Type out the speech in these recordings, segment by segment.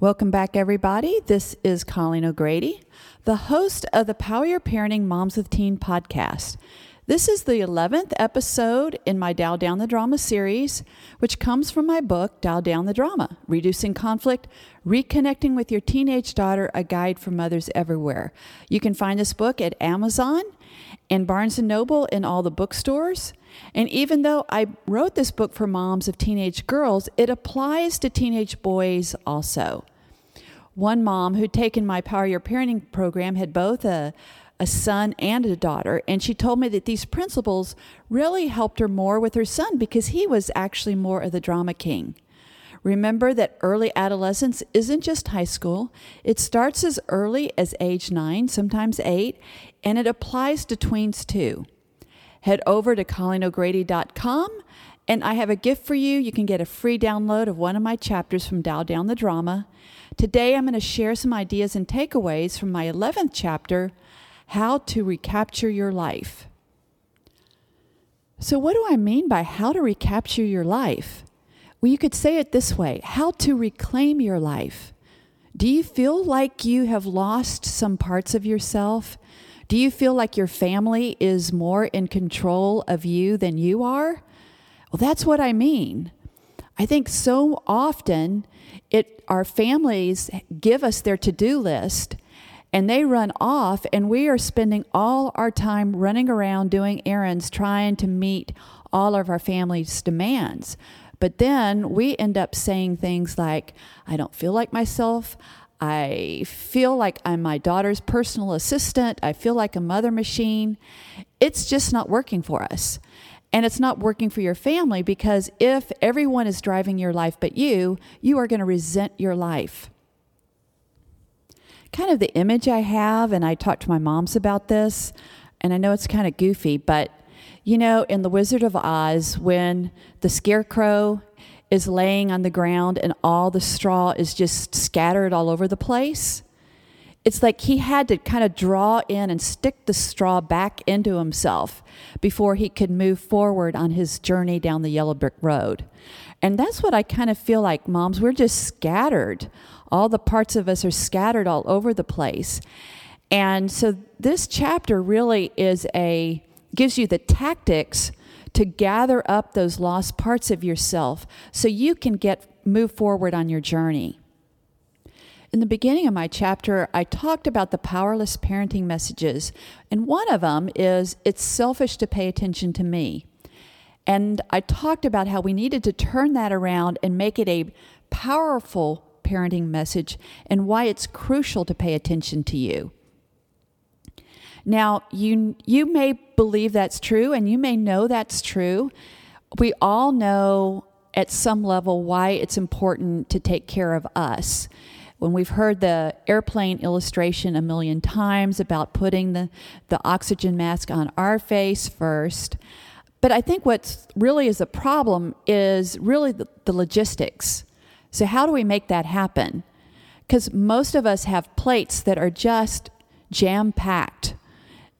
Welcome back, everybody. This is Colleen O'Grady, the host of the Power Your Parenting Moms with Teen podcast. This is the 11th episode in my Dial Down the Drama series, which comes from my book, Dial Down the Drama Reducing Conflict, Reconnecting with Your Teenage Daughter, a guide for mothers everywhere. You can find this book at Amazon and Barnes Noble in all the bookstores. And even though I wrote this book for moms of teenage girls, it applies to teenage boys also. One mom who'd taken my Power Your Parenting program had both a, a son and a daughter, and she told me that these principles really helped her more with her son because he was actually more of the drama king. Remember that early adolescence isn't just high school. It starts as early as age nine, sometimes eight, and it applies to tweens too head over to ColleenO'Grady.com and I have a gift for you. You can get a free download of one of my chapters from Dial Down the Drama. Today, I'm going to share some ideas and takeaways from my 11th chapter How to Recapture Your Life. So, what do I mean by how to recapture your life? Well, you could say it this way how to reclaim your life. Do you feel like you have lost some parts of yourself? Do you feel like your family is more in control of you than you are? Well, that's what I mean. I think so often it our families give us their to-do list and they run off and we are spending all our time running around doing errands trying to meet all of our family's demands. But then we end up saying things like, I don't feel like myself. I feel like I'm my daughter's personal assistant. I feel like a mother machine. It's just not working for us. And it's not working for your family because if everyone is driving your life but you, you are going to resent your life. Kind of the image I have, and I talked to my moms about this, and I know it's kind of goofy, but you know, in The Wizard of Oz, when the scarecrow is laying on the ground and all the straw is just scattered all over the place. It's like he had to kind of draw in and stick the straw back into himself before he could move forward on his journey down the yellow brick road. And that's what I kind of feel like, moms. We're just scattered. All the parts of us are scattered all over the place. And so this chapter really is a gives you the tactics to gather up those lost parts of yourself so you can get move forward on your journey. In the beginning of my chapter, I talked about the powerless parenting messages, and one of them is it's selfish to pay attention to me. And I talked about how we needed to turn that around and make it a powerful parenting message and why it's crucial to pay attention to you. Now, you you may believe that's true and you may know that's true. We all know at some level why it's important to take care of us. When we've heard the airplane illustration a million times about putting the, the oxygen mask on our face first. But I think what's really is a problem is really the, the logistics. So, how do we make that happen? Because most of us have plates that are just jam packed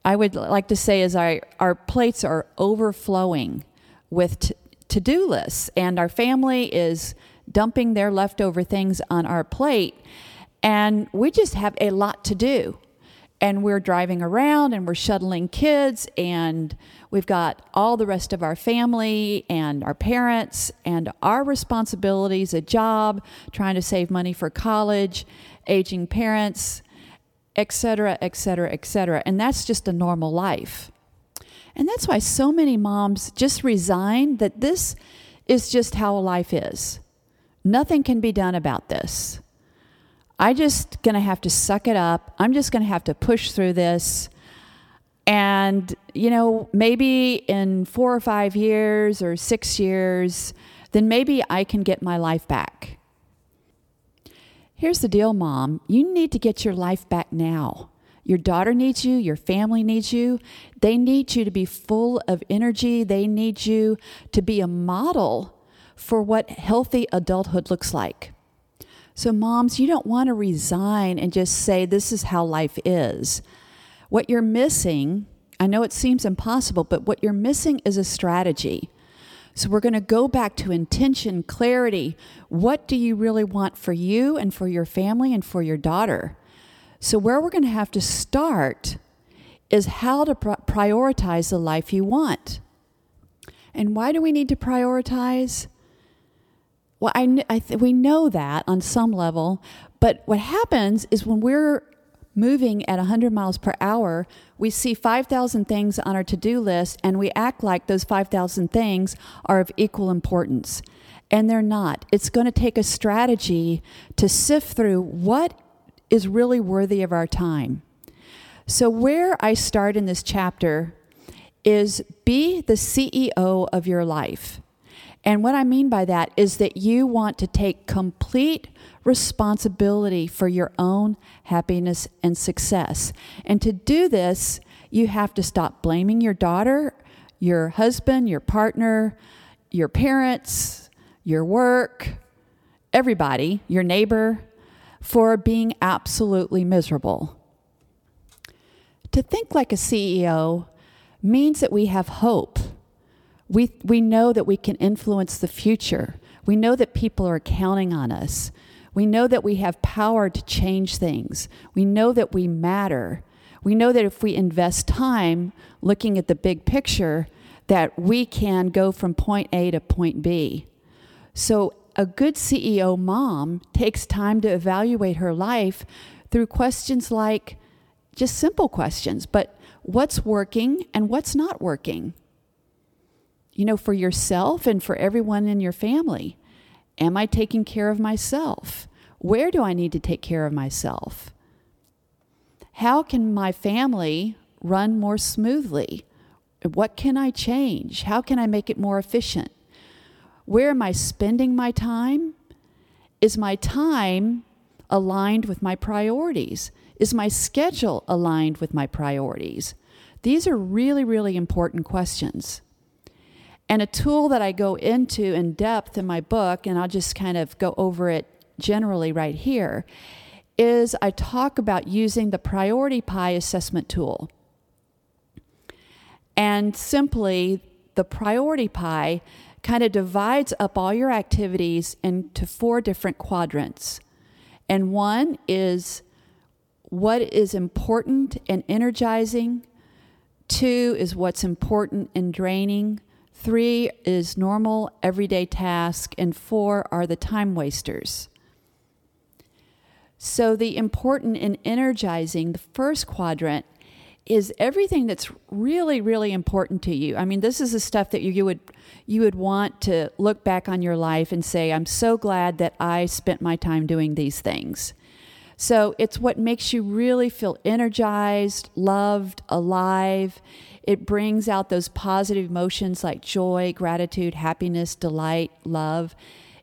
I would like to say is our, our plates are overflowing with t- to do lists, and our family is dumping their leftover things on our plate, and we just have a lot to do. And we're driving around and we're shuttling kids, and we've got all the rest of our family and our parents and our responsibilities a job, trying to save money for college, aging parents etc., etc., etc. And that's just a normal life. And that's why so many moms just resign that this is just how life is. Nothing can be done about this. I just going to have to suck it up. I'm just going to have to push through this. And, you know, maybe in four or five years or six years, then maybe I can get my life back. Here's the deal, mom. You need to get your life back now. Your daughter needs you, your family needs you. They need you to be full of energy. They need you to be a model for what healthy adulthood looks like. So, moms, you don't want to resign and just say, This is how life is. What you're missing, I know it seems impossible, but what you're missing is a strategy. So, we're going to go back to intention, clarity. What do you really want for you and for your family and for your daughter? So, where we're going to have to start is how to prioritize the life you want. And why do we need to prioritize? Well, I, I th- we know that on some level, but what happens is when we're moving at 100 miles per hour, we see 5,000 things on our to do list and we act like those 5,000 things are of equal importance. And they're not. It's going to take a strategy to sift through what is really worthy of our time. So, where I start in this chapter is be the CEO of your life. And what I mean by that is that you want to take complete responsibility for your own happiness and success. And to do this, you have to stop blaming your daughter, your husband, your partner, your parents, your work, everybody, your neighbor, for being absolutely miserable. To think like a CEO means that we have hope we, we know that we can influence the future. We know that people are counting on us. We know that we have power to change things. We know that we matter. We know that if we invest time looking at the big picture, that we can go from point A to point B. So, a good CEO mom takes time to evaluate her life through questions like just simple questions, but what's working and what's not working? You know, for yourself and for everyone in your family. Am I taking care of myself? Where do I need to take care of myself? How can my family run more smoothly? What can I change? How can I make it more efficient? Where am I spending my time? Is my time aligned with my priorities? Is my schedule aligned with my priorities? These are really, really important questions. And a tool that I go into in depth in my book, and I'll just kind of go over it generally right here, is I talk about using the Priority Pie assessment tool. And simply, the Priority Pie kind of divides up all your activities into four different quadrants. And one is what is important and energizing, two is what's important and draining. Three is normal, everyday task, and four are the time wasters. So, the important and energizing, the first quadrant, is everything that's really, really important to you. I mean, this is the stuff that you, you would you would want to look back on your life and say, "I'm so glad that I spent my time doing these things." So it's what makes you really feel energized, loved, alive. It brings out those positive emotions like joy, gratitude, happiness, delight, love.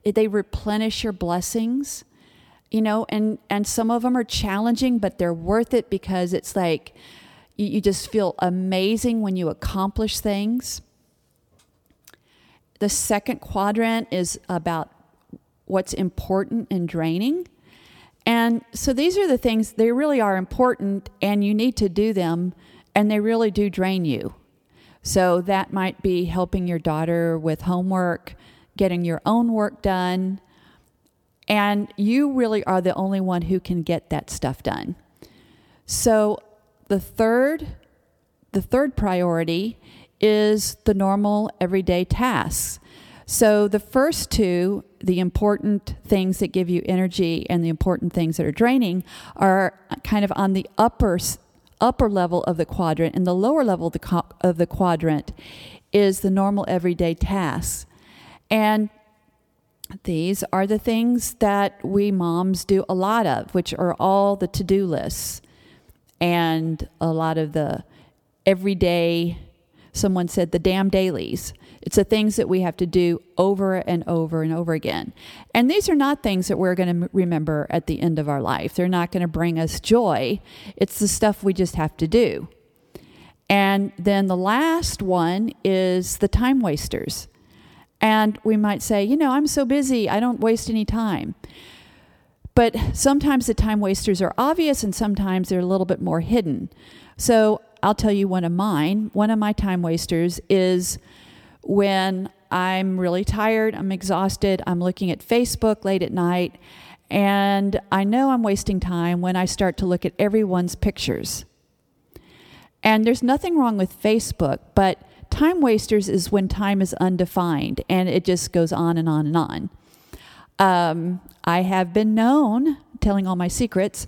It, they replenish your blessings you know and and some of them are challenging but they're worth it because it's like you, you, just feel amazing when you accomplish things the second quadrant is about what's important and draining and so these are the things, they really are important and you need to do them and they really do drain you. So that might be helping your daughter with homework, getting your own work done. And you really are the only one who can get that stuff done. So the third the third priority is the normal everyday tasks. So the first two, the important things that give you energy and the important things that are draining, are kind of on the upper upper level of the quadrant, and the lower level of the, of the quadrant is the normal everyday tasks. And these are the things that we moms do a lot of, which are all the to do lists and a lot of the everyday, someone said the damn dailies It's the things that we have to do over and over and over again. And these are not things that we're going to remember at the end of our life. They're not going to bring us joy. It's the stuff we just have to do. And then the last one is the time wasters. And we might say, you know, I'm so busy, I don't waste any time. But sometimes the time wasters are obvious and sometimes they're a little bit more hidden. So I'll tell you one of mine. One of my time wasters is when I'm really tired, I'm exhausted, I'm looking at Facebook late at night, and I know I'm wasting time when I start to look at everyone's pictures. And there's nothing wrong with Facebook, but time wasters is when time is undefined and it just goes on and on and on. Um, I have been known, telling all my secrets,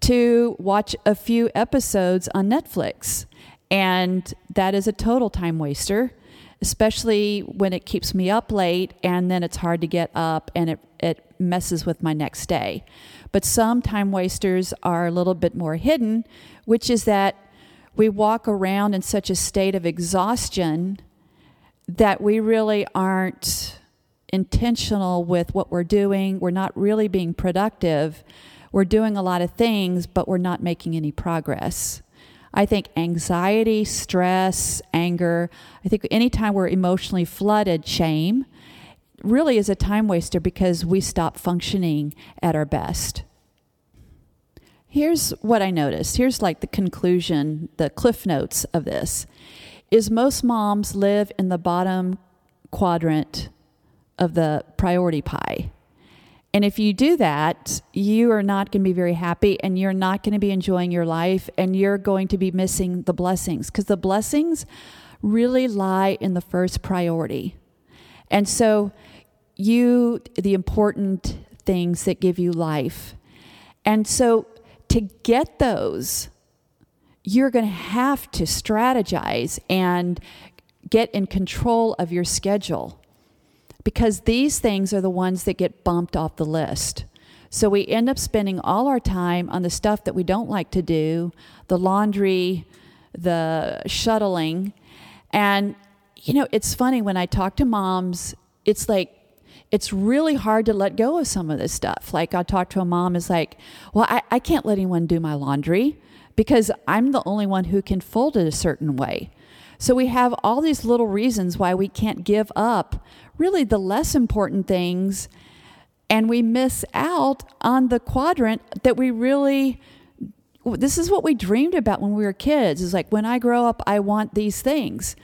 to watch a few episodes on Netflix. And that is a total time waster, especially when it keeps me up late and then it's hard to get up and it, it messes with my next day. But some time wasters are a little bit more hidden, which is that we walk around in such a state of exhaustion that we really aren't intentional with what we're doing. We're not really being productive. We're doing a lot of things, but we're not making any progress. I think anxiety, stress, anger, I think anytime we're emotionally flooded, shame, really is a time waster because we stop functioning at our best. Here's what I noticed. Here's like the conclusion, the cliff notes of this is most moms live in the bottom quadrant of the priority pie. And if you do that, you are not going to be very happy and you're not going to be enjoying your life and you're going to be missing the blessings because the blessings really lie in the first priority. And so, you, the important things that give you life. And so, to get those, you're going to have to strategize and get in control of your schedule because these things are the ones that get bumped off the list. So we end up spending all our time on the stuff that we don't like to do, the laundry, the shuttling. And, you know, it's funny when I talk to moms, it's like it's really hard to let go of some of this stuff. Like I talk to a mom is like, well, I, I can't let anyone do my laundry because I'm the only one who can fold it a certain way. So we have all these little reasons why we can't give up really the less important things and we miss out on the quadrant that we really this is what we dreamed about when we were kids. Is like when I grow up I want these things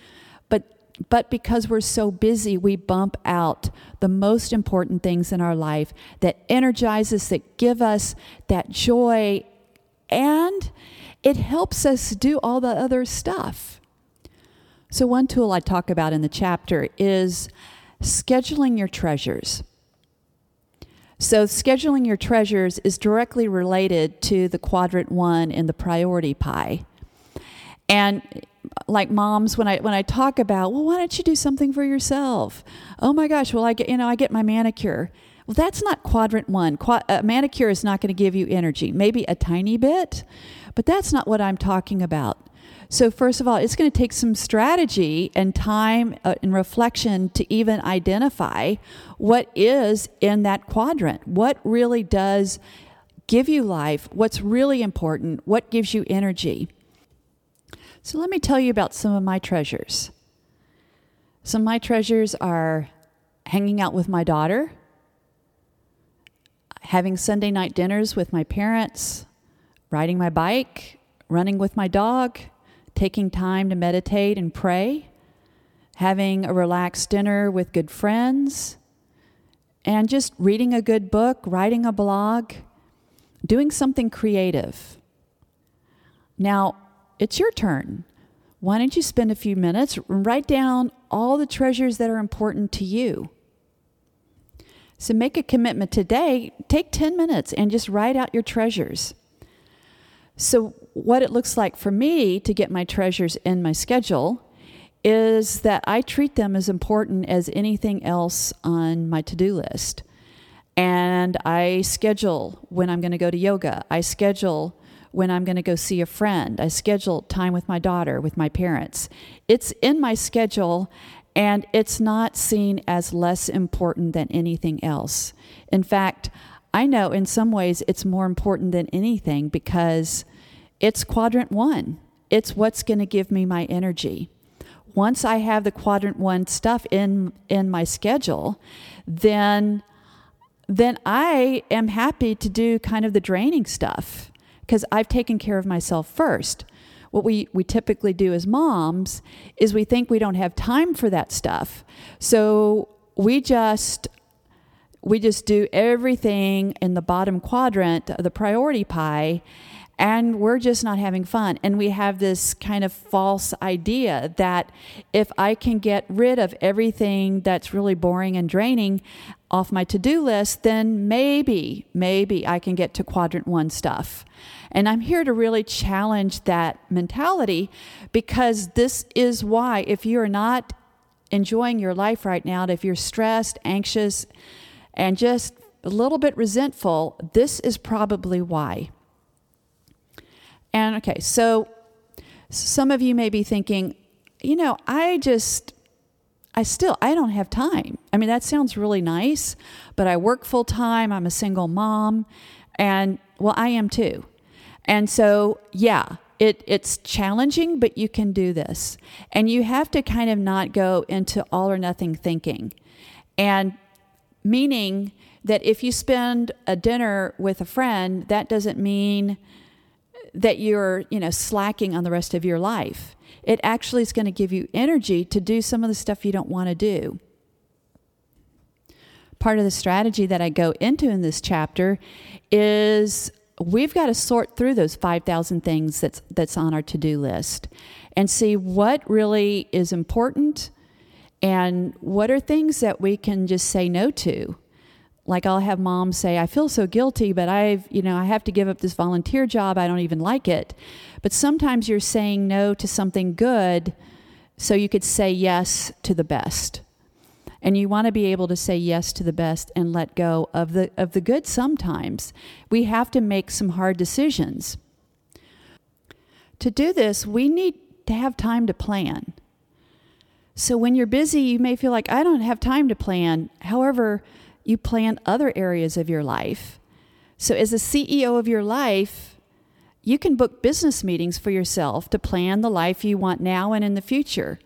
But but because we're so busy, we bump out the most important things in our life that energize us, that give us that joy, and it helps us do all the other stuff. So, one tool I talk about in the chapter is scheduling your treasures. So, scheduling your treasures is directly related to the quadrant one in the priority pie. And like moms when I when I talk about, well, why don't you do something for yourself? Oh my gosh, well I get you know I get my manicure. Well, that's not quadrant one. Qu- a uh, manicure is not going to give you energy. Maybe a tiny bit, but that's not what I'm talking about. So first of all, it's going to take some strategy and time uh, and reflection to even identify what is in that quadrant. What really does give you life? What's really important? What gives you energy? So let me tell you about some of my treasures. Some of my treasures are hanging out with my daughter, having Sunday night dinners with my parents, riding my bike, running with my dog, taking time to meditate and pray, having a relaxed dinner with good friends, and just reading a good book, writing a blog, doing something creative. Now, it's your turn. Why don't you spend a few minutes and write down all the treasures that are important to you? So make a commitment today. Take 10 minutes and just write out your treasures. So, what it looks like for me to get my treasures in my schedule is that I treat them as important as anything else on my to do list. And I schedule when I'm going to go to yoga. I schedule when I'm going to go see a friend. I schedule time with my daughter, with my parents. It's in my schedule, And it's not seen as less important than anything else. In fact, I know in some ways it's more important than anything because it's quadrant one. It's what's going to give me my energy. Once I have the quadrant one stuff in in my schedule, then then I am happy to do kind of the draining stuff because I've taken care of myself first. What we, we typically do as moms is we think we don't have time for that stuff. So we just we just do everything in the bottom quadrant, of the priority pie, and we're just not having fun. And we have this kind of false idea that if I can get rid of everything that's really boring and draining off my to do list, then maybe, maybe I can get to quadrant one stuff. And I'm here to really challenge that mentality because this is why, if you're not enjoying your life right now, if you're stressed, anxious, and just a little bit resentful, this is probably why. And okay, so some of you may be thinking, you know, I just, I still, I don't have time. I mean, that sounds really nice, but I work full time. I'm a single mom. And well, I am too. And so, yeah, it, it's challenging, but you can do this. And you have to kind of not go into all or nothing thinking. And meaning that if you spend a dinner with a friend, that doesn't mean that you're, you know, slacking on the rest of your life. It actually is going to give you energy to do some of the stuff you don't want to do. Part of the strategy that I go into in this chapter is we've got to sort through those 5,000 things that's that's on our to-do list and see what really is important and what are things that we can just say no to? Like I'll have moms say, I feel so guilty, but I've, you know, I have to give up this volunteer job. I don't even like it. But sometimes you're saying no to something good so you could say yes to the best. And you want to be able to say yes to the best and let go of the of the good sometimes. We have to make some hard decisions. To do this, we need to have time to plan. So when you're busy, you may feel like, I don't have time to plan. However, you plan other areas of your life. So as a CEO of your life, you can book business meetings for yourself to plan the life you want now and in the future.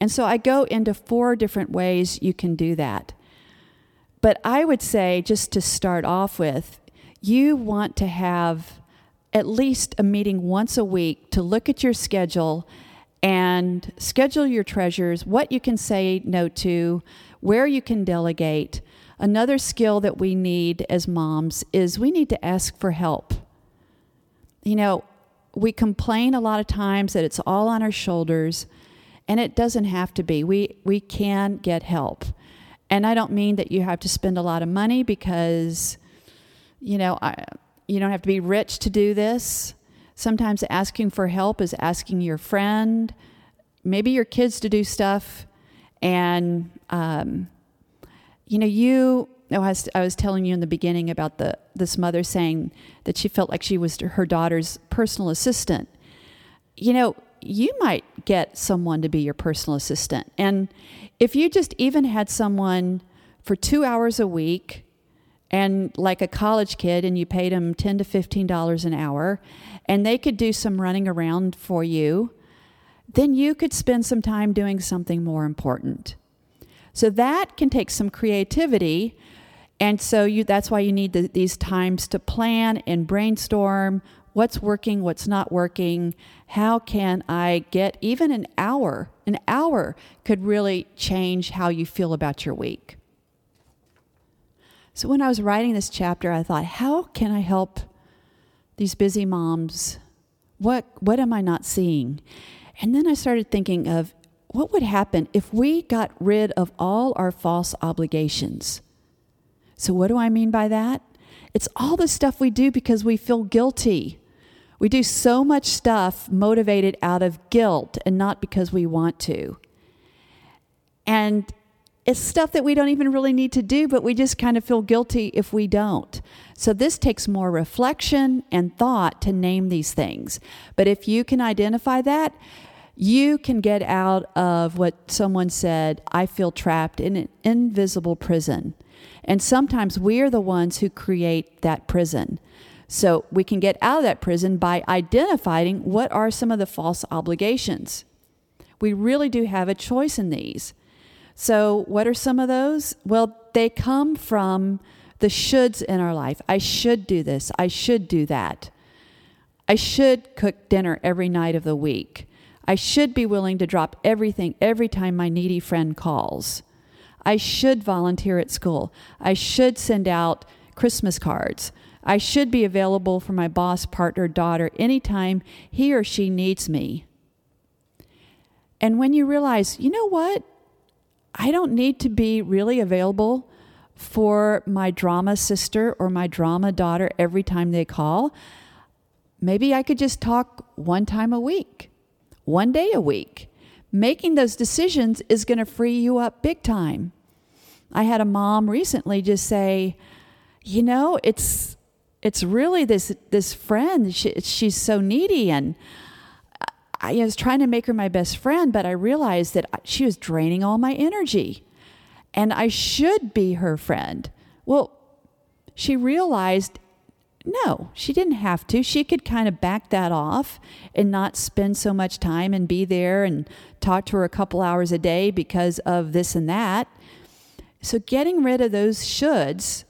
And so I go into four different ways you can do that. But I would say, just to start off with, you want to have at least a meeting once a week to look at your schedule and schedule your treasures, what you can say no to, where you can delegate. Another skill that we need as moms is we need to ask for help. You know, we complain a lot of times that it's all on our shoulders, and it doesn't have to be. We we can get help. And I don't mean that you have to spend a lot of money because you know, I, you don't have to be rich to do this. Sometimes asking for help is asking your friend, maybe your kids to do stuff. And, um, you know, you, oh, I, was, I was telling you in the beginning about the, this mother saying that she felt like she was her daughter's personal assistant. You know, you might get someone to be your personal assistant. And if you just even had someone for two hours a week and like a college kid and you paid them 10 to 15 dollars an hour and they could do some running around for you then you could spend some time doing something more important so that can take some creativity and so you that's why you need the, these times to plan and brainstorm what's working what's not working how can i get even an hour an hour could really change how you feel about your week so when I was writing this chapter, I thought, how can I help these busy moms? What what am I not seeing? And then I started thinking of what would happen if we got rid of all our false obligations. So what do I mean by that? It's all the stuff we do because we feel guilty. We do so much stuff motivated out of guilt and not because we want to. And it's stuff that we don't even really need to do, but we just kind of feel guilty if we don't. So this takes more reflection and thought to name these things. But if you can identify that, You can get out of what someone said, I feel trapped in an invisible prison. And sometimes we are the ones who create that prison. So we can get out of that prison by identifying what are some of the false obligations. We really do have a choice in these. So, what are some of those? Well, they come from the shoulds in our life. I should do this. I should do that. I should cook dinner every night of the week. I should be willing to drop everything every time my needy friend calls. I should volunteer at school. I should send out Christmas cards. I should be available for my boss, partner, daughter anytime he or she needs me. And when you realize, you know what? I don't need to be really available for my drama sister or my drama daughter every time they call. Maybe I could just talk one time a week, one day a week. Making those decisions is going to free you up big time. I had a mom recently just say, you know, it's it's really this this friend. She, she's so needy, and I was trying to make her my best friend, but I realized that she was draining all my energy, and I should be her friend. Well, she realized no, she didn't have to. She could kind of back that off and not spend so much time and be there and talk to her a couple hours a day because of this and that. So, getting rid of those shoulds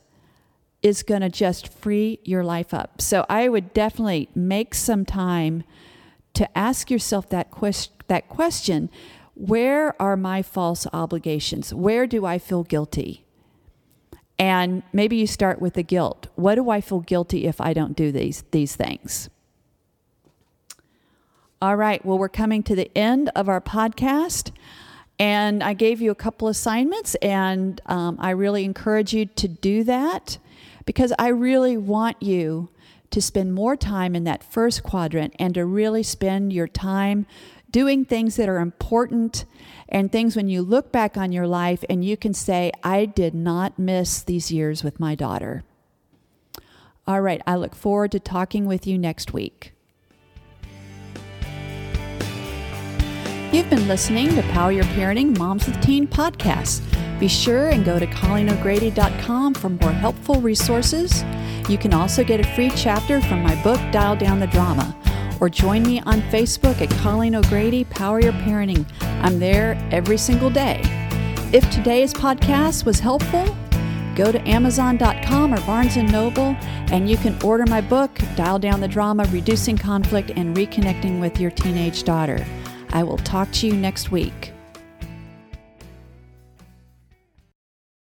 is going to just free your life up. So, I would definitely make some time to ask yourself that, quest- that question where are my false obligations? Where do I feel guilty? And maybe you start with the guilt. What do I feel guilty if I don't do these, these things? All right, well, we're coming to the end of our podcast. And I gave you a couple assignments, and um, I really encourage you to do that because I really want you to spend more time in that first quadrant and to really spend your time doing things that are important and things when you look back on your life and you can say, I did not miss these years with my daughter. All right, I look forward to talking with you next week. You've been listening to Power Your Parenting Moms with Teen podcast. Be sure and go to ColleenO'Grady.com for more helpful resources. You can also get a free chapter from my book, Dial Down the Drama, or join me on Facebook at Colleen O'Grady Power Your Parenting. I'm there every single day. If today's podcast was helpful, go to Amazon.com or Barnes & Noble and you can order my book, Dial Down the Drama, Reducing Conflict and Reconnecting with Your Teenage Daughter. I will talk to you next week.